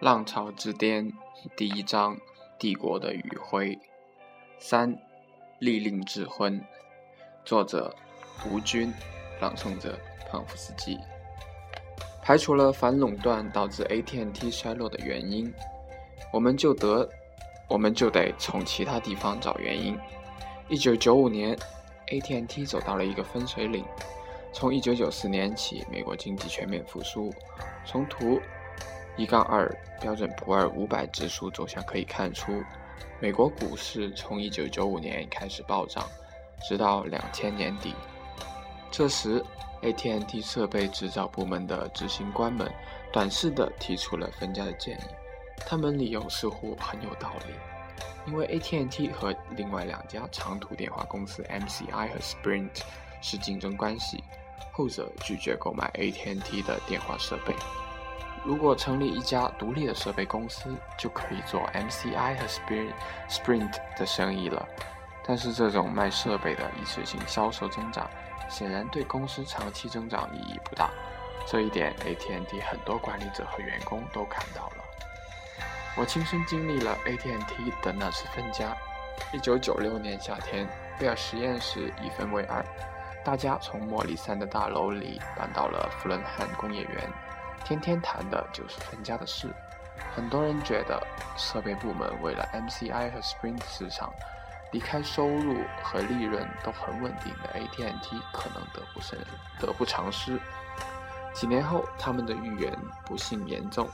浪潮之巅第一章：帝国的余晖。三，利令智昏。作者：吴军，朗诵者：胖夫斯基。排除了反垄断导致 AT&T 衰落的原因，我们就得，我们就得从其他地方找原因。一九九五年，AT&T 走到了一个分水岭。从一九九四年起，美国经济全面复苏。从图一杠二标准普尔五百指数走向可以看出，美国股市从一九九五年开始暴涨，直到两千年底。这时，AT&T 设备制造部门的执行官们短视地提出了分家的建议。他们理由似乎很有道理，因为 AT&T 和另外两家长途电话公司 MCI 和 Sprint 是竞争关系。后者拒绝购买 AT&T 的电话设备。如果成立一家独立的设备公司，就可以做 MCI 和 Sprint Sprint 的生意了。但是这种卖设备的一次性销售增长，显然对公司长期增长意义不大。这一点 AT&T 很多管理者和员工都看到了。我亲身经历了 AT&T 的那次分家。1996年夏天，贝尔实验室一分为二。大家从莫里森的大楼里搬到了弗伦汉工业园，天天谈的就是分家的事。很多人觉得设备部门为了 MCI 和 Sprint 市场，离开收入和利润都很稳定的 AT&T 可能得不胜得不偿失。几年后，他们的预言不幸严重。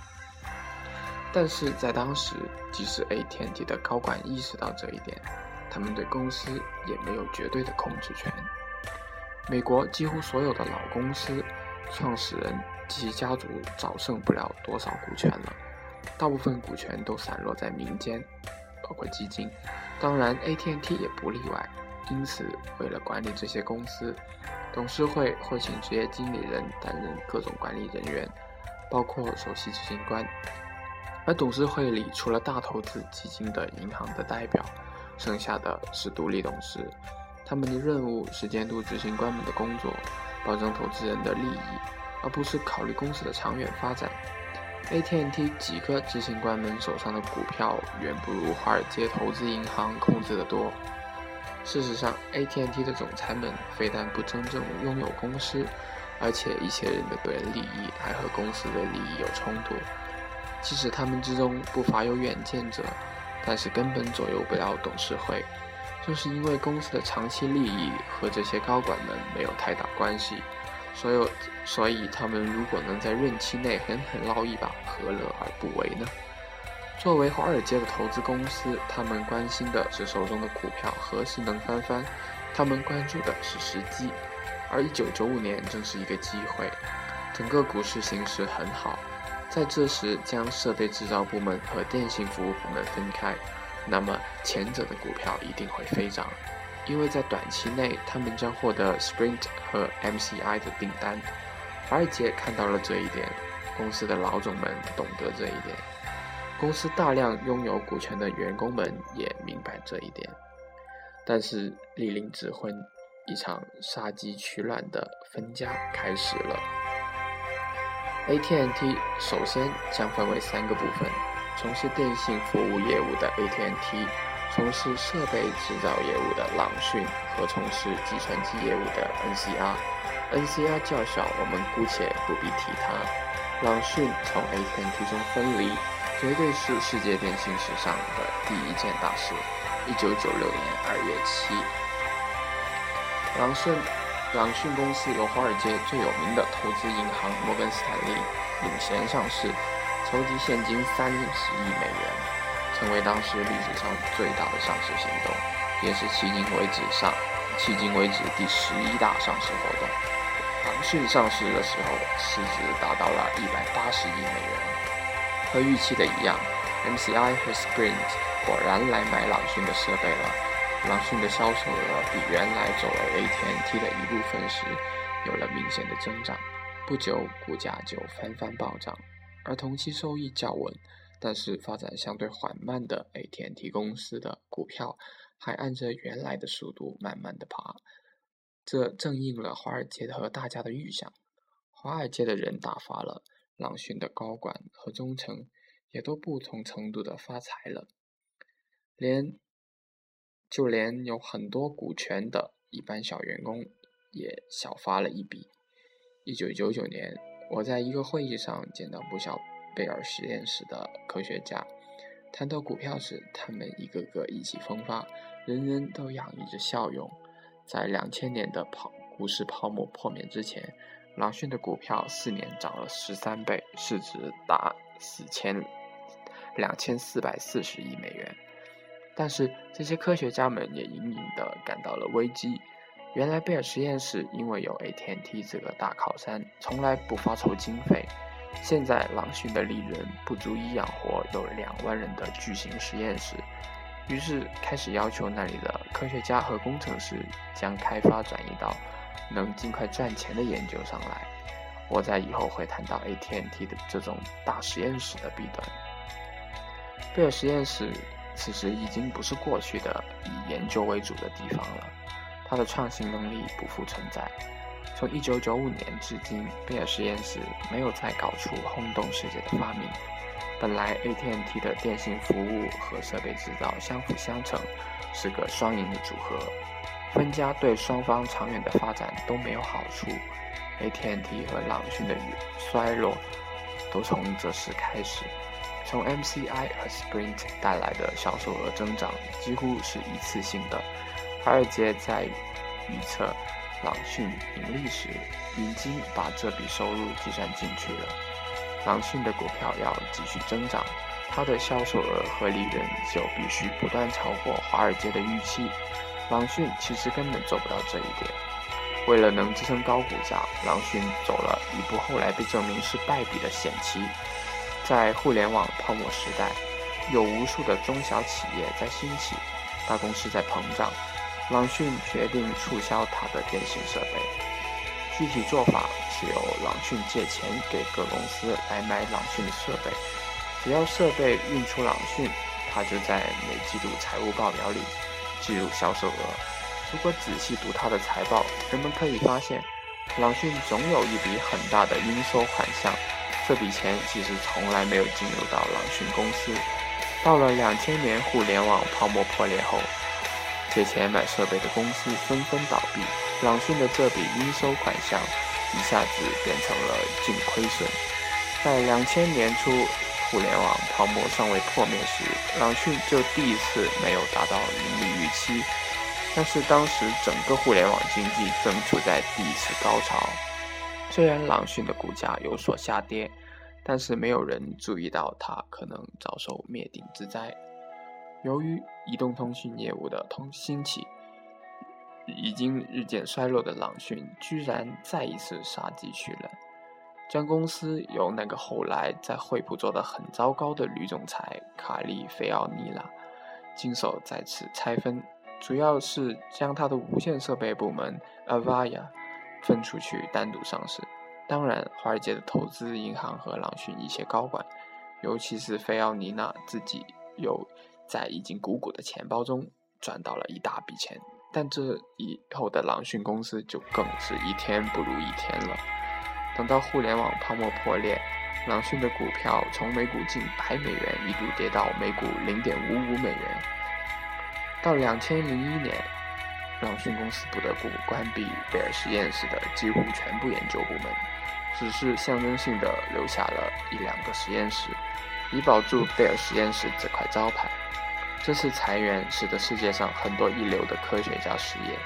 但是在当时，即使 AT&T 的高管意识到这一点，他们对公司也没有绝对的控制权。美国几乎所有的老公司创始人其家族早剩不了多少股权了，大部分股权都散落在民间，包括基金。当然，AT&T 也不例外。因此，为了管理这些公司，董事会会请职业经理人担任各种管理人员，包括首席执行官。而董事会里除了大投资基金的银行的代表，剩下的是独立董事。他们的任务是监督执行官们的工作，保证投资人的利益，而不是考虑公司的长远发展。AT&T 几个执行官们手上的股票远不如华尔街投资银行控制的多。事实上，AT&T 的总裁们非但不真正拥有公司，而且一些人的个人利益还和公司的利益有冲突。即使他们之中不乏有远见者，但是根本左右不了董事会。就是因为公司的长期利益和这些高管们没有太大关系，所以所以他们如果能在任期内狠狠捞一把，何乐而不为呢？作为华尔街的投资公司，他们关心的是手中的股票何时能翻番，他们关注的是时机。而1995年正是一个机会，整个股市形势很好，在这时将设备制造部门和电信服务部门分开。那么前者的股票一定会飞涨，因为在短期内他们将获得 Sprint 和 MCI 的订单。华尔街看到了这一点，公司的老总们懂得这一点，公司大量拥有股权的员工们也明白这一点。但是利令智昏，一场杀鸡取卵的分家开始了。AT&T 首先将分为三个部分。从事电信服务业务的 AT&T，从事设备制造业务的朗讯和从事计算机业务的 NCR。NCR 较小，我们姑且不必提它。朗讯从 AT&T 中分离，绝对是世界电信史上的第一件大事。一九九六年二月七，朗讯朗讯公司由华尔街最有名的投资银行摩根斯坦利领衔上市。筹集现金三十亿美元，成为当时历史上最大的上市行动，也是迄今为止上迄今为止第十一大上市活动。朗讯上市的时候，市值达到了一百八十亿美元。和预期的一样，MCI 和 Sprint 果然来买朗讯的设备了。朗讯的销售额比原来作为 AT&T 的一部分时，有了明显的增长。不久，股价就翻番暴涨。而同期收益较稳，但是发展相对缓慢的 AT&T 公司的股票还按着原来的速度慢慢的爬，这正应了华尔街和大家的预想。华尔街的人打发了，朗讯的高管和中层也都不同程度的发财了，连就连有很多股权的一般小员工也小发了一笔。一九九九年，我在一个会议上见到不少贝尔实验室的科学家，谈到股票时，他们一个个意气风发，人人都洋溢着笑容。在两千年的泡股市泡沫破灭之前，朗讯的股票四年涨了十三倍，市值达四千两千四百四十亿美元。但是这些科学家们也隐隐地感到了危机。原来贝尔实验室因为有 AT&T 这个大靠山，从来不发愁经费。现在朗讯的利润不足以养活有两万人的巨型实验室。于是开始要求那里的科学家和工程师将开发转移到能尽快赚钱的研究上来。我在以后会谈到 AT&T 的这种大实验室的弊端。贝尔实验室此时已经不是过去的以研究为主的地方了，它的创新能力不复存在。从1995年至今，贝尔实验室没有再搞出轰动世界的发明。本来 AT&T 的电信服务和设备制造相辅相成，是个双赢的组合，分家对双方长远的发展都没有好处。AT&T 和朗讯的衰落都从这时开始。从 MCI 和 Sprint 带来的销售额增长几乎是一次性的。华尔街在预测朗讯盈利时，已经把这笔收入计算进去了。朗讯的股票要继续增长，它的销售额和利润就必须不断超过华尔街的预期。朗讯其实根本做不到这一点。为了能支撑高股价，朗讯走了一步后来被证明是败笔的险棋。在互联网泡沫时代，有无数的中小企业在兴起，大公司在膨胀，朗讯决定促销它的电信设备。具体做法是由朗讯借钱给各公司来买朗讯的设备，只要设备运出朗讯，他就在每季度财务报表里记录销售额。如果仔细读他的财报，人们可以发现，朗讯总有一笔很大的应收款项，这笔钱其实从来没有进入到朗讯公司。到了两千年互联网泡沫破裂后，借钱买设备的公司纷纷倒闭。朗讯的这笔应收款项一下子变成了净亏损。在两千年初，互联网泡沫尚未破灭时，朗讯就第一次没有达到盈利预期。但是当时整个互联网经济正处在第一次高潮。虽然朗讯的股价有所下跌，但是没有人注意到它可能遭受灭顶之灾。由于移动通讯业务的通兴起。已经日渐衰落的朗讯，居然再一次杀鸡取卵，将公司由那个后来在惠普做的很糟糕的女总裁卡利菲奥尼拉经手再次拆分，主要是将他的无线设备部门 Avaya 分出去单独上市。当然，华尔街的投资银行和朗讯一些高管，尤其是菲奥尼娜自己，有在已经鼓鼓的钱包中赚到了一大笔钱。但这以后的朗讯公司就更是一天不如一天了。等到互联网泡沫破裂，朗讯的股票从每股近百美元一度跌到每股零点五五美元。到两千零一年，朗讯公司不得不关闭贝尔实验室的几乎全部研究部门，只是象征性的留下了一两个实验室，以保住贝尔实验室这块招牌。这次裁员使得世界上很多一流的科学家失业。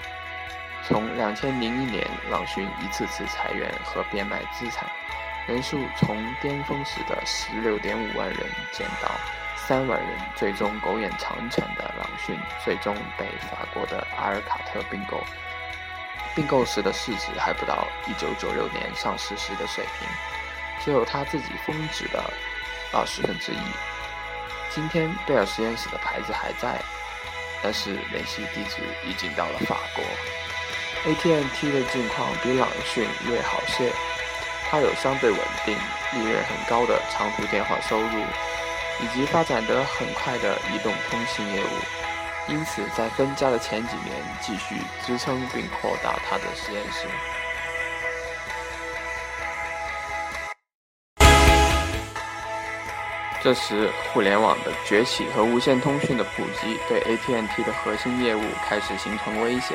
从两千零一年，朗讯一次次裁员和变卖资产，人数从巅峰时的十六点五万人减到三万人，最终苟延残喘的朗讯最终被法国的阿尔卡特并购。并购时的市值还不到一九九六年上市时的水平，只有他自己峰值的二十分之一。今天贝尔实验室的牌子还在，但是联系地址已经到了法国。AT&T 的境况比朗讯略好些，它有相对稳定、利润很高的长途电话收入，以及发展得很快的移动通信业务，因此在分家的前几年继续支撑并扩大它的实验室。这时，互联网的崛起和无线通讯的普及，对 AT&T 的核心业务开始形成威胁。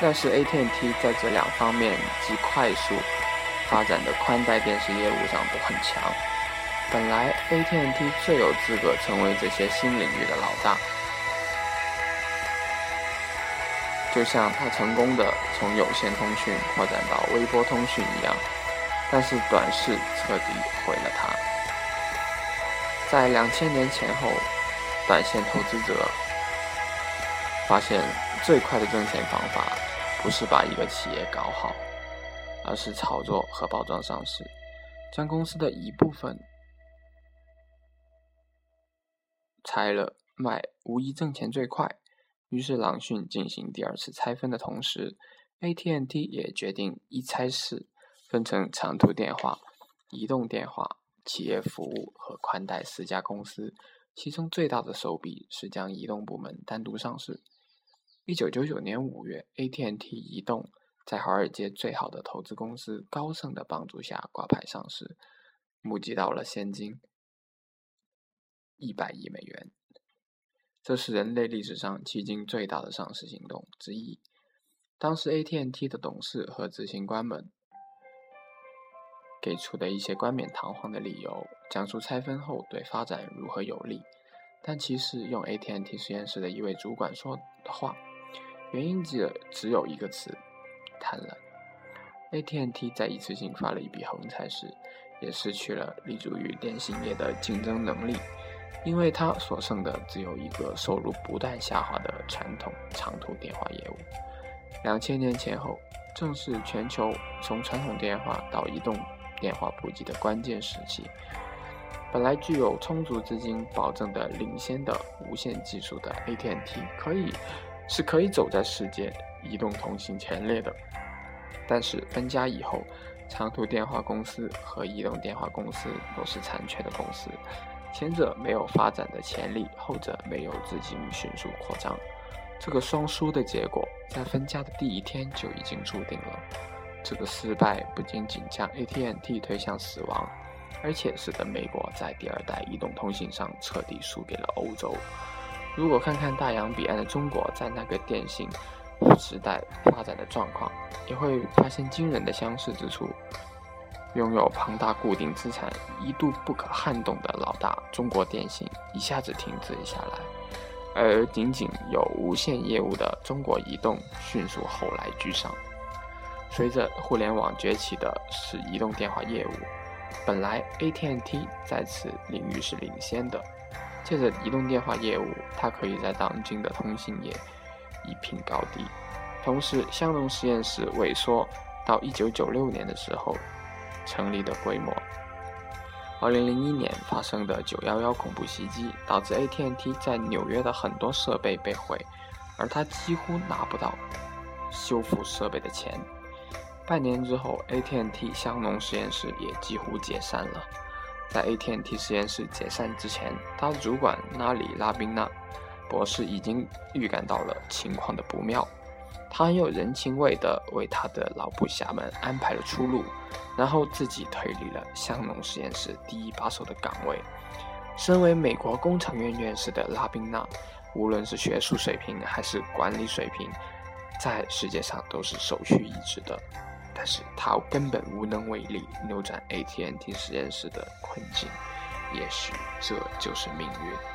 但是，AT&T 在这两方面及快速发展的宽带电视业务上都很强。本来，AT&T 最有资格成为这些新领域的老大，就像它成功的从有线通讯扩展到微波通讯一样。但是，短视彻底毁了它。在两千年前后，短线投资者发现最快的挣钱方法不是把一个企业搞好，而是炒作和包装上市，将公司的一部分拆了卖，无疑挣钱最快。于是，朗讯进行第二次拆分的同时，AT&T 也决定一拆四，分成长途电话、移动电话。企业服务和宽带四家公司，其中最大的手笔是将移动部门单独上市。一九九九年五月，AT&T 移动在华尔街最好的投资公司高盛的帮助下挂牌上市，募集到了现金一百亿美元，这是人类历史上迄今最大的上市行动之一。当时，AT&T 的董事和执行官们。给出的一些冠冕堂皇的理由，讲述拆分后对发展如何有利，但其实用 AT&T 实验室的一位主管说的话，原因只只有一个词：贪婪。AT&T 在一次性发了一笔横财时，也失去了立足于电信业的竞争能力，因为它所剩的只有一个收入不断下滑的传统长途电话业务。两千年前后，正是全球从传统电话到移动。电话普及的关键时期，本来具有充足资金保证的领先的无线技术的 AT&T，可以是可以走在世界移动通信前列的。但是分家以后，长途电话公司和移动电话公司都是残缺的公司，前者没有发展的潜力，后者没有资金迅速扩张。这个双输的结果，在分家的第一天就已经注定了。这个失败不仅仅将 AT&T 推向死亡，而且使得美国在第二代移动通信上彻底输给了欧洲。如果看看大洋彼岸的中国在那个电信时代发展的状况，也会发现惊人的相似之处。拥有庞大固定资产、一度不可撼动的老大中国电信一下子停滞下来，而仅仅有无线业务的中国移动迅速后来居上。随着互联网崛起的是移动电话业务，本来 AT&T 在此领域是领先的。借着移动电话业务，它可以在当今的通信业一拼高低。同时，香农实验室萎缩到1996年的时候成立的规模。2001年发生的911恐怖袭击，导致 AT&T 在纽约的很多设备被毁，而它几乎拿不到修复设备的钱。半年之后，AT&T 香农实验室也几乎解散了。在 AT&T 实验室解散之前，他的主管拉里·拉宾纳博士已经预感到了情况的不妙。他很有人情味地为他的老部下们安排了出路，然后自己推理了香农实验室第一把手的岗位。身为美国工程院院士的拉宾纳，无论是学术水平还是管理水平，在世界上都是首屈一指的。但是他根本无能为力扭转 AT&T 实验室的困境，也许这就是命运。